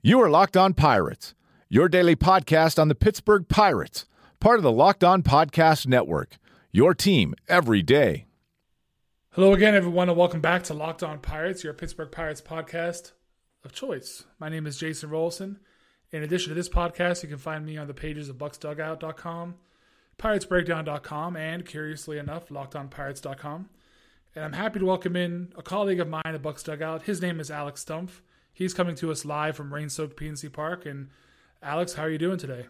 You are Locked On Pirates, your daily podcast on the Pittsburgh Pirates, part of the Locked On Podcast Network. Your team every day. Hello again, everyone, and welcome back to Locked On Pirates, your Pittsburgh Pirates podcast of choice. My name is Jason Rollison. In addition to this podcast, you can find me on the pages of bucksdugout.com, piratesbreakdown.com, and curiously enough, lockedonpirates.com. And I'm happy to welcome in a colleague of mine at Bucks Dugout. His name is Alex Stumpf. He's coming to us live from rain-soaked PNC Park. And Alex, how are you doing today?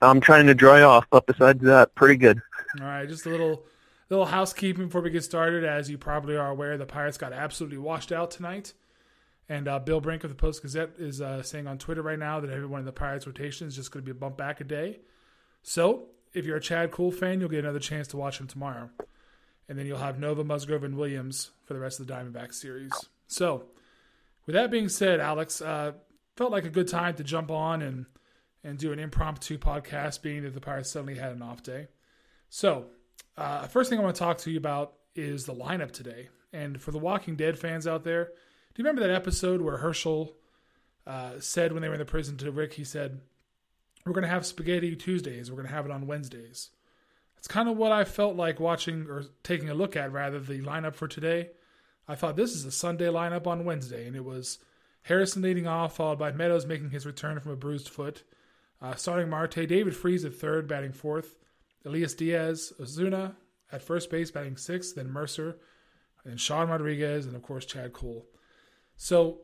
I'm trying to dry off, but besides that, pretty good. All right, just a little little housekeeping before we get started. As you probably are aware, the Pirates got absolutely washed out tonight. And uh, Bill Brink of the Post Gazette is uh, saying on Twitter right now that everyone in the Pirates rotation is just going to be a bump back a day. So if you're a Chad Kuhl fan, you'll get another chance to watch him tomorrow. And then you'll have Nova, Musgrove, and Williams for the rest of the Diamondback series. So with that being said, Alex, uh, felt like a good time to jump on and and do an impromptu podcast, being that the Pirates suddenly had an off day. So, uh, first thing I want to talk to you about is the lineup today. And for the Walking Dead fans out there, do you remember that episode where Hershel uh, said when they were in the prison to Rick, he said, "We're going to have spaghetti Tuesdays. We're going to have it on Wednesdays." It's kind of what I felt like watching or taking a look at, rather the lineup for today. I thought this is a Sunday lineup on Wednesday, and it was Harrison leading off, followed by Meadows making his return from a bruised foot. Uh, starting Marte, David Freese at third, batting fourth. Elias Diaz, Osuna at first base, batting sixth. Then Mercer, and Sean Rodriguez, and of course Chad Kuhl. So,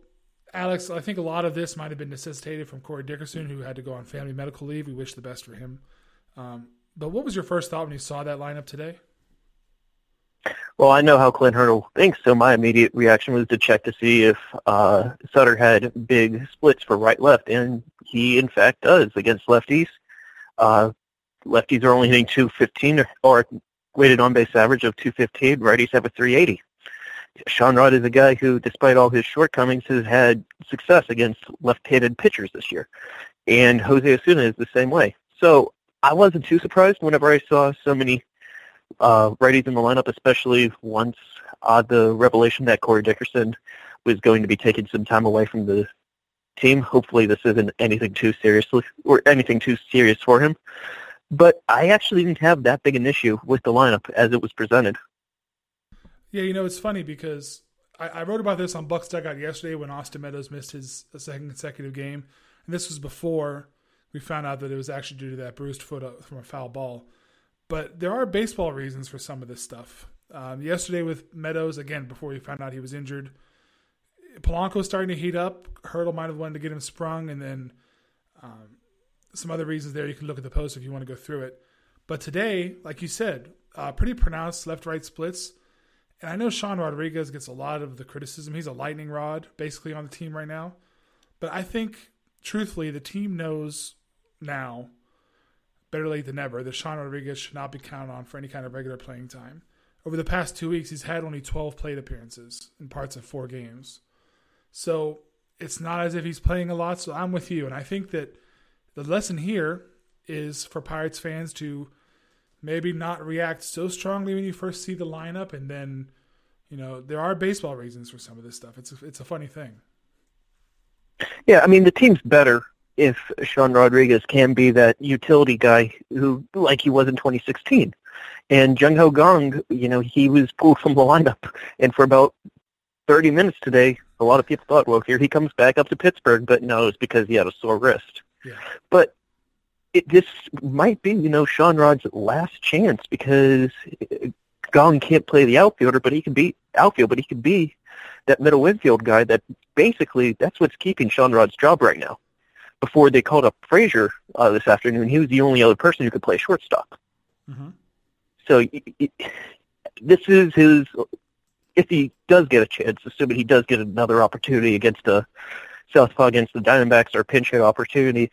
Alex, I think a lot of this might have been necessitated from Corey Dickerson, who had to go on family medical leave. We wish the best for him. Um, but what was your first thought when you saw that lineup today? Well, I know how Clint Hurdle thinks, so my immediate reaction was to check to see if uh, Sutter had big splits for right-left, and he in fact does against lefties. Uh, lefties are only hitting 215 or, weighted on base average of 215. Righties have a 380. Sean Rod is a guy who, despite all his shortcomings, has had success against left-handed pitchers this year, and Jose Osuna is the same way. So I wasn't too surprised whenever I saw so many uh, righties in the lineup, especially once uh, the revelation that Corey Dickerson was going to be taking some time away from the team. Hopefully, this isn't anything too seriously or anything too serious for him. But I actually didn't have that big an issue with the lineup as it was presented. Yeah, you know, it's funny because I, I wrote about this on Bucks Dugout yesterday when Austin Meadows missed his second consecutive game, and this was before we found out that it was actually due to that bruised foot uh, from a foul ball. But there are baseball reasons for some of this stuff. Um, yesterday with Meadows, again, before he found out he was injured, Polanco's starting to heat up. Hurdle might have wanted to get him sprung, and then um, some other reasons there. You can look at the post if you want to go through it. But today, like you said, uh, pretty pronounced left-right splits. And I know Sean Rodriguez gets a lot of the criticism. He's a lightning rod basically on the team right now. But I think, truthfully, the team knows now better late than never that Sean Rodriguez should not be counted on for any kind of regular playing time. Over the past two weeks, he's had only 12 plate appearances in parts of four games. So it's not as if he's playing a lot. So I'm with you. And I think that the lesson here is for Pirates fans to maybe not react so strongly when you first see the lineup. And then, you know, there are baseball reasons for some of this stuff. It's a, it's a funny thing. Yeah, I mean, the team's better if Sean Rodriguez can be that utility guy who, like he was in 2016. And Jung Ho Kang, you know, he was pulled from the lineup. And for about 30 minutes today, a lot of people thought, well, here he comes back up to Pittsburgh. But no, it's because he had a sore wrist. Yeah. But it, this might be, you know, Sean Rod's last chance because Gong can't play the outfielder, but he can be outfield, but he can be that middle infield guy that basically that's what's keeping Sean Rod's job right now before they called up Frazier uh, this afternoon, he was the only other person who could play shortstop. Mm-hmm. So it, this is his. If he does get a chance, assuming he does get another opportunity against the Southpaw against the Diamondbacks or pinch hit opportunity,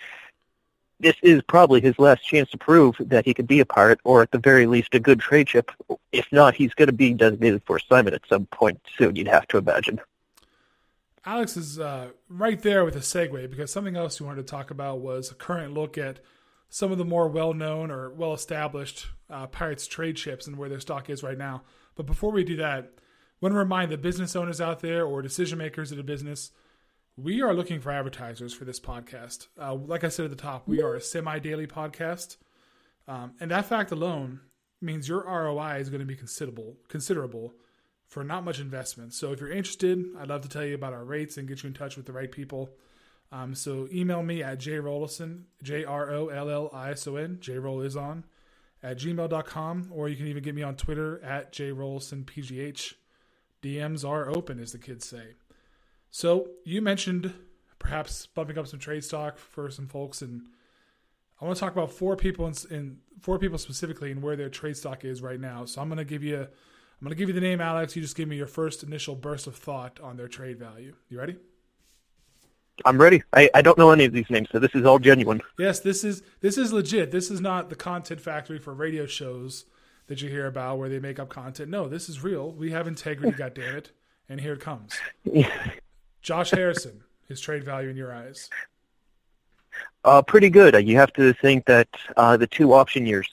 this is probably his last chance to prove that he could be a Pirate, or at the very least a good trade chip. If not, he's going to be designated for assignment at some point soon. You'd have to imagine. Alex is uh, right there with a segue because something else you wanted to talk about was a current look at some of the more well-known or well-established uh, Pirates trade ships and where their stock is right now. But before we do that, I want to remind the business owners out there or decision makers of the business, we are looking for advertisers for this podcast. Uh, like I said at the top, we are a semi-daily podcast, um, and that fact alone means your ROI is going to be considerable, considerable for not much investment. So if you're interested, I'd love to tell you about our rates and get you in touch with the right people. Um, so email me at jrollison, J R O L L I S O N, jroll is on, at gmail.com, or you can even get me on Twitter at jrollisonpgh. DMs are open, as the kids say. So you mentioned perhaps bumping up some trade stock for some folks, and I want to talk about four people in, in four people specifically and where their trade stock is right now. So I'm going to give you, I'm going to give you the name, Alex. You just give me your first initial burst of thought on their trade value. You ready? I'm ready. I, I don't know any of these names, so this is all genuine. Yes, this is this is legit. This is not the content factory for radio shows that you hear about where they make up content. No, this is real. We have integrity, God damn it. And here it comes. Josh Harrison, his trade value in your eyes. Uh, pretty good. You have to think that uh, the two option years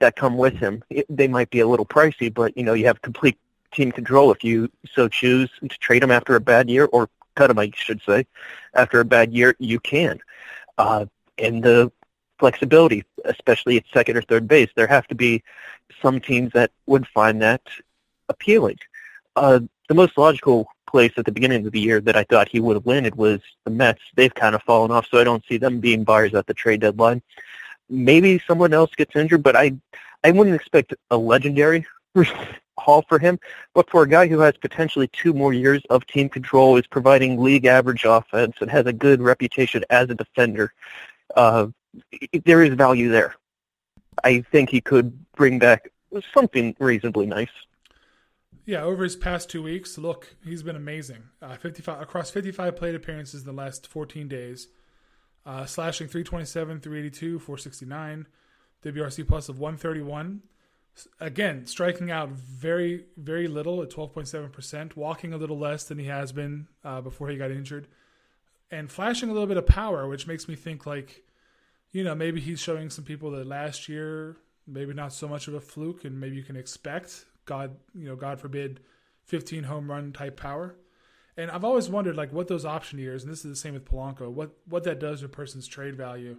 that come with him, it, they might be a little pricey, but you know you have complete team control if you so choose to trade him after a bad year or cut him, I should say, after a bad year, you can. Uh, and the flexibility, especially at second or third base, there have to be some teams that would find that appealing. Uh, the most logical place at the beginning of the year that I thought he would have landed was the Mets. They've kind of fallen off, so I don't see them being buyers at the trade deadline. Maybe someone else gets injured, but I I wouldn't expect a legendary haul for him. But for a guy who has potentially two more years of team control, is providing league average offense, and has a good reputation as a defender, uh, there is value there. I think he could bring back something reasonably nice. Yeah, over his past two weeks, look, he's been amazing. Uh, 55 across 55 plate appearances in the last 14 days, uh, slashing 327, 382, 469, WRC plus of 131. Again, striking out very, very little at 12.7%, walking a little less than he has been uh, before he got injured, and flashing a little bit of power, which makes me think like, you know, maybe he's showing some people that last year maybe not so much of a fluke, and maybe you can expect God, you know, God forbid, 15 home run type power. And I've always wondered like what those option years, and this is the same with Polanco, what what that does to a person's trade value,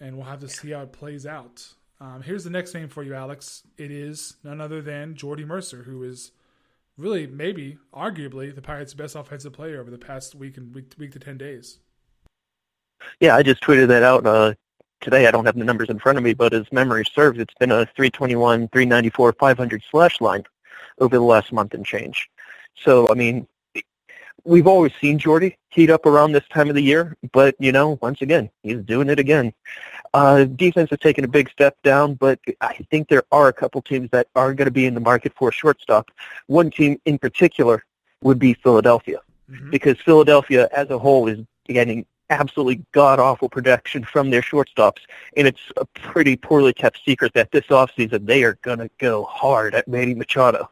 and we'll have to see how it plays out. Um, here's the next name for you, Alex. It is none other than Jordy Mercer, who is really, maybe, arguably, the Pirates' best offensive player over the past week and week, week to ten days. Yeah, I just tweeted that out uh, today. I don't have the numbers in front of me, but as memory serves, it's been a 321, 394, 500 slash line over the last month and change. So, I mean, we've always seen Jordy heat up around this time of the year, but, you know, once again, he's doing it again. Uh, defense has taken a big step down, but I think there are a couple teams that are going to be in the market for a shortstop. One team in particular would be Philadelphia, mm-hmm. because Philadelphia as a whole is getting absolutely god-awful production from their shortstops, and it's a pretty poorly kept secret that this offseason they are going to go hard at Manny Machado.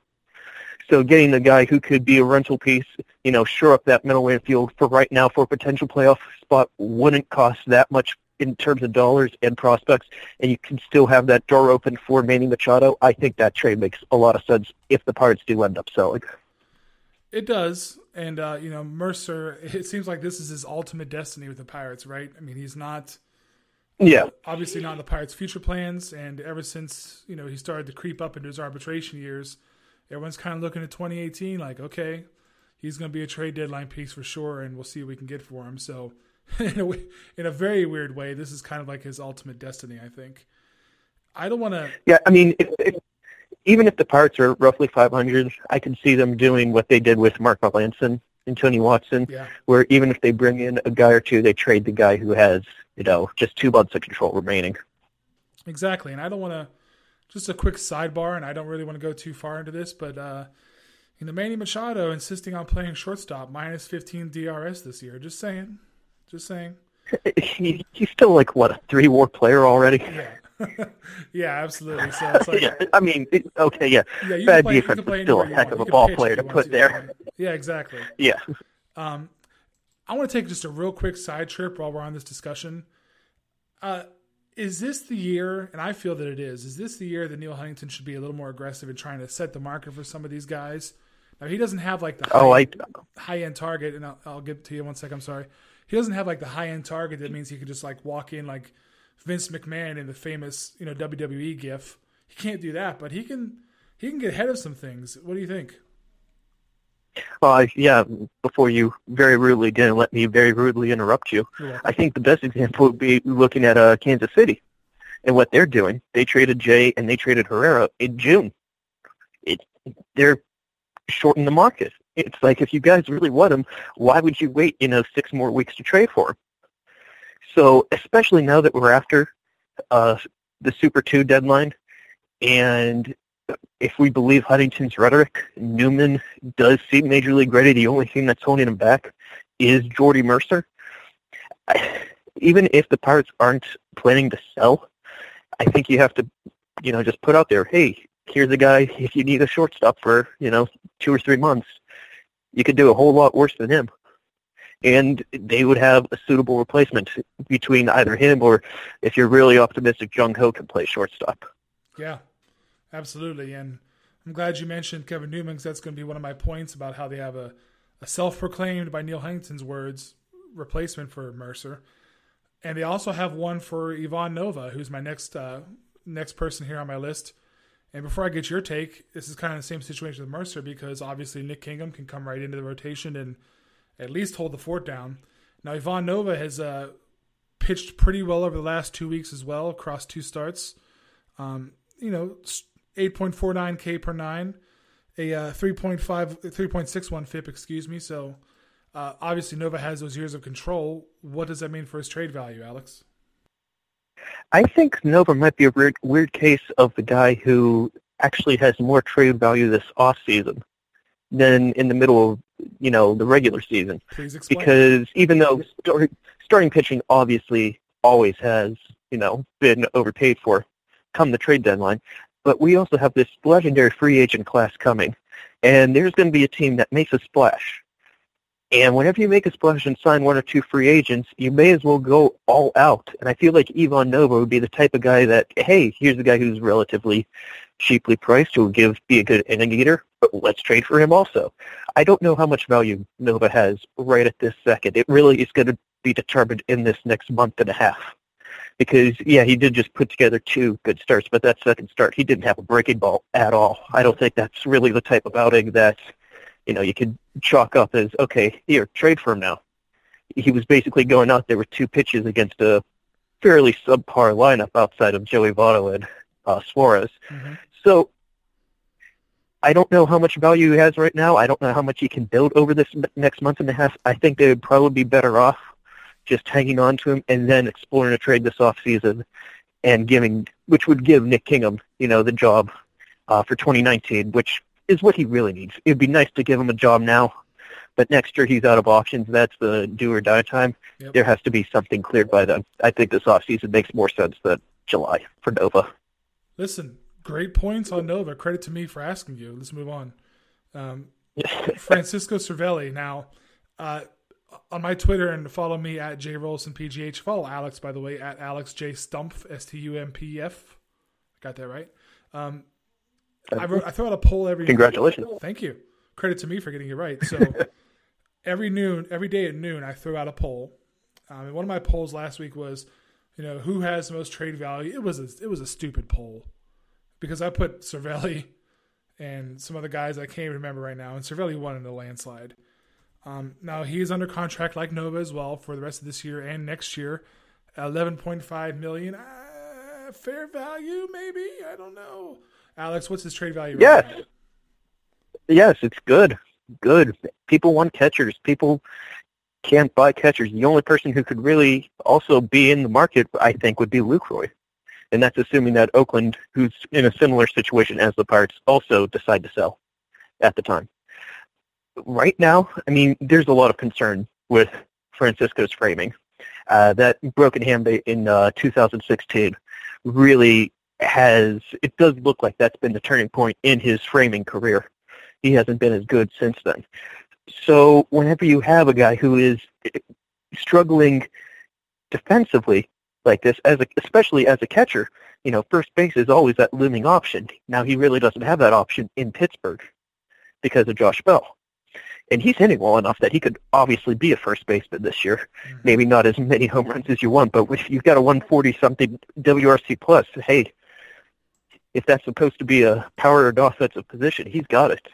So getting the guy who could be a rental piece, you know, shore up that middle infield for right now for a potential playoff spot wouldn't cost that much in terms of dollars and prospects, and you can still have that door open for Manny Machado. I think that trade makes a lot of sense if the Pirates do end up selling. It does, and uh, you know Mercer. It seems like this is his ultimate destiny with the Pirates, right? I mean, he's not. Yeah. Obviously, not in the Pirates' future plans, and ever since you know he started to creep up into his arbitration years, everyone's kind of looking at 2018 like, okay, he's going to be a trade deadline piece for sure, and we'll see what we can get for him. So, in a way, in a very weird way, this is kind of like his ultimate destiny, I think. I don't want to. Yeah, I mean, if, if even if the parts are roughly 500, I can see them doing what they did with Mark Melancon and Tony Watson, yeah. where even if they bring in a guy or two, they trade the guy who has, you know, just two months of control remaining. Exactly, and I don't want to. Just a quick sidebar, and I don't really want to go too far into this, but uh, you know, Manny Machado insisting on playing shortstop, minus 15 DRS this year. Just saying, just saying. He, he's still like what a three WAR player already. Yeah. yeah, absolutely. So it's like, yeah, I mean, okay, yeah, yeah bad play, defense, but still a heck of a ball player to put there. Yeah, exactly. Yeah. Um, I want to take just a real quick side trip while we're on this discussion. Uh, is this the year? And I feel that it is. Is this the year that Neal Huntington should be a little more aggressive in trying to set the market for some of these guys? Now he doesn't have like the Oh, high, I high end target, and I'll, I'll get to you in one sec. I'm sorry. He doesn't have like the high end target that means he could just like walk in like Vince McMahon in the famous you know WWE gif. He can't do that, but he can he can get ahead of some things. What do you think? Uh, yeah, before you very rudely didn't let me very rudely interrupt you. You're. I think the best example would be looking at uh, Kansas City and what they're doing. They traded Jay and they traded Herrera in June. It, they're shorting the market. It's like if you guys really want him, why would you wait, you know, six more weeks to trade for him? So especially now that we're after uh, the Super Two deadline, and if we believe Huntington's rhetoric, Newman does seem major league ready. The only thing that's holding him back is Jordy Mercer. I, even if the Pirates aren't planning to sell, I think you have to, you know, just put out there, hey, here's a guy. If you need a shortstop for, you know, two or three months, you could do a whole lot worse than him. And they would have a suitable replacement between either him or, if you're really optimistic, Jung Ho can play shortstop. Yeah, absolutely. And I'm glad you mentioned Kevin Newman because that's going to be one of my points about how they have a, a self-proclaimed, by Neal Huntington's words, replacement for Mercer. And they also have one for Ivan Nova, who's my next uh, next person here on my list. And before I get your take, this is kind of the same situation with Mercer because obviously Nick Kingham can come right into the rotation and at least hold the fort down. Now Ivan Nova has uh, pitched pretty well over the last two weeks as well across two starts. Um, you know, 8.49 K per nine, a uh, 3.5, 3.61 FIP, excuse me. So uh, obviously Nova has those years of control. What does that mean for his trade value, Alex? I think Nova might be a weird, weird case of the guy who actually has more trade value this off season than in the middle of, you know, the regular season. Please explain. Because even though start, starting pitching obviously always has, you know, been overpaid for come the trade deadline, but we also have this legendary free agent class coming, and there's going to be a team that makes a splash. And whenever you make a splash and sign one or two free agents, you may as well go all out. And I feel like Ivan Nova would be the type of guy that, hey, here's a guy who's relatively cheaply priced, who will give be a good inning eater, but let's trade for him also. I don't know how much value Nova has right at this second. It really is going to be determined in this next month and a half. Because yeah, he did just put together two good starts, but that second start he didn't have a breaking ball at all. I don't think that's really the type of outing that you know, you could chalk up as, okay, here, trade for him now. He was basically going out there with two pitches against a fairly subpar lineup outside of Joey Votto and uh, Suarez. Mm-hmm. So I don't know how much value he has right now. I don't know how much he can build over this next month and a half. I think they would probably be better off just hanging on to him and then exploring a trade this off season and giving, which would give Nick Kingham, you know, the job uh, for 2019, which is what he really needs. It'd be nice to give him a job now, but next year he's out of options. That's the do or die time. Yep. There has to be something cleared by then. I think this off season makes more sense than July for Nova. Listen, great points on Nova. Credit to me for asking you. Let's move on. Um, Francisco Cervelli. Now, uh, on my Twitter and follow me at jrollisonpgh. Follow Alex, by the way, at Alex J Stumpf S T U M P F. Got that right. Um, I, wrote, I throw out a poll every. Congratulations. Thank you. Credit to me for getting it right. So every noon, every day at noon, I throw out a poll. Um, and one of my polls last week was, you know, who has the most trade value? It was a, it was a stupid poll because I put Cervelli and some other guys I can't even remember right now, and Cervelli won in a landslide. Um, now he's under contract like Nova as well for the rest of this year and next year, eleven point five million. Uh, fair value, maybe I don't know. Alex, what's his trade value? Yes. now? Yes, it's good. Good. People want catchers. People can't buy catchers. The only person who could really also be in the market, I think, would be Lucroy. And that's assuming that Oakland, who's in a similar situation as the Pirates, also decide to sell at the time. Right now, I mean, there's a lot of concern with Francisco's framing. Uh, that broken hand in uh, 2016 really has, it does look like that's been the turning point in his framing career. He hasn't been as good since then. So whenever you have a guy who is struggling defensively like this, as a, especially as a catcher, you know, first base is always that looming option. Now he really doesn't have that option in Pittsburgh. because of Josh Bell. And he's hitting well enough that he could obviously be a first baseman this year. Mhm. Maybe not as many home runs as you want, but if you've got a 140 something WRC plus, hey, if that's supposed to be a power powered offensive position, he's got it.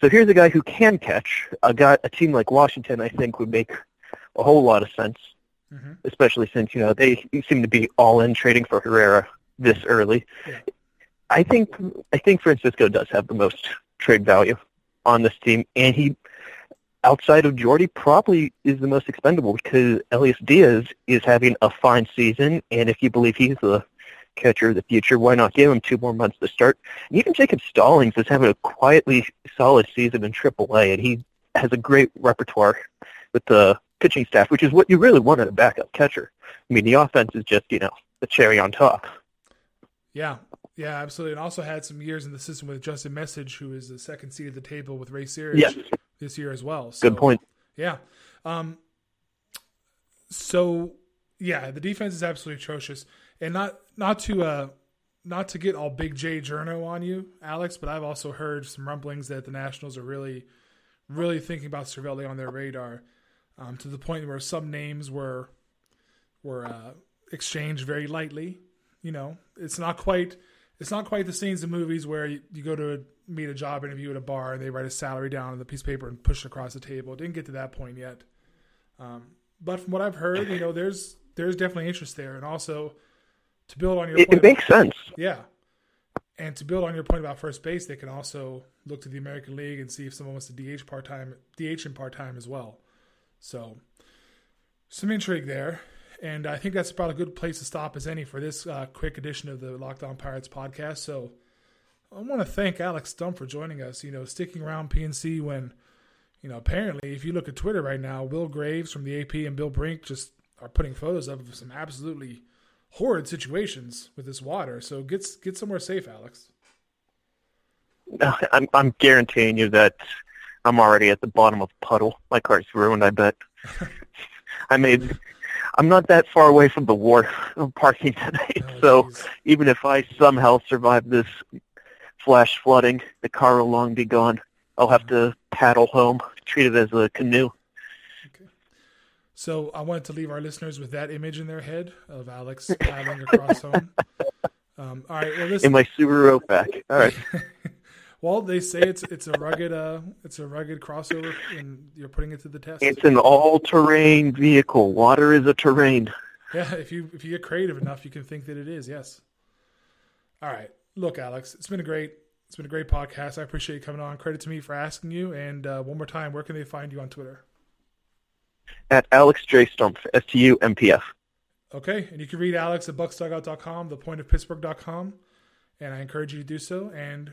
So here's a guy who can catch. A guy, a team like Washington, I think, would make a whole lot of sense, Mhm. especially since you know they seem to be all in trading for Herrera this early. Yeah. I think I think Francisco does have the most trade value on this team, and he, outside of Jordy, probably is the most expendable because Elias Diaz is having a fine season, and if you believe he's the catcher of the future, why not give him two more months to start? And even Jacob Stallings is having a quietly solid season in AAA, and he has a great repertoire with the pitching staff, which is what you really want in a backup catcher. I mean, the offense is just you know the cherry on top. Yeah, yeah, absolutely. And also had some years in the system with Justin Meccage, who is the second seat at the table with Ray Searage Yes, this year as well. So, good point. Yeah. Um. So yeah, the defense is absolutely atrocious, and not not to uh not to get all big J Journo on you, Alex, but I've also heard some rumblings that the Nationals are really, really thinking about Cervelli on their radar, um, to the point where some names were were uh, exchanged very lightly. You know, it's not quite it's not quite the scenes in movies where you, you go to meet a job interview at a bar and they write a salary down on the piece of paper and push it across the table. It didn't get to that point yet. Um, but from what I've heard, you know, there's there's definitely interest there, and also to build on your It, point it makes sense. yeah. And to build on your point about first base, they can also look to the American League and see if someone wants to DH part time, DH in part time as well. So, some intrigue there, and I think that's about a good place to stop as any for this uh, quick edition of the Locked On Pirates podcast. So, I want to thank Alex Stumpf for joining us. You know, sticking around PNC when, you know, apparently if you look at Twitter right now, Will Graves from the AP and Bill Brink just are putting photos of some absolutely horrid situations with this water. So get get somewhere safe, Alex. I'm I'm guaranteeing you that I'm already at the bottom of a puddle. My car's ruined. I bet. I made. I'm not that far away from the war of parking tonight, Oh, so jeez. even if I somehow survive this flash flooding, the car will long be gone. I'll have to paddle home, treat it as a canoe. So I wanted to leave our listeners with that image in their head of Alex paddling across home. Um, all right. Well, in listen. my Subaru Outback. All right. well, they say it's it's a rugged uh it's a rugged crossover, and you're putting it to the test. It's an all-terrain vehicle. Water is a terrain. Yeah, if you if you get creative enough, you can think that it is. Yes. All right. Look, Alex, it's been a great it's been a great podcast. I appreciate you coming on. Credit to me for asking you. And uh, one more time, where can they find you on Twitter? At Alex J. Stumpf, S-T-U-M-P-F. Okay, and you can read Alex at bucksdugout.com, thepointofpittsburgh.com, and I encourage you to do so. And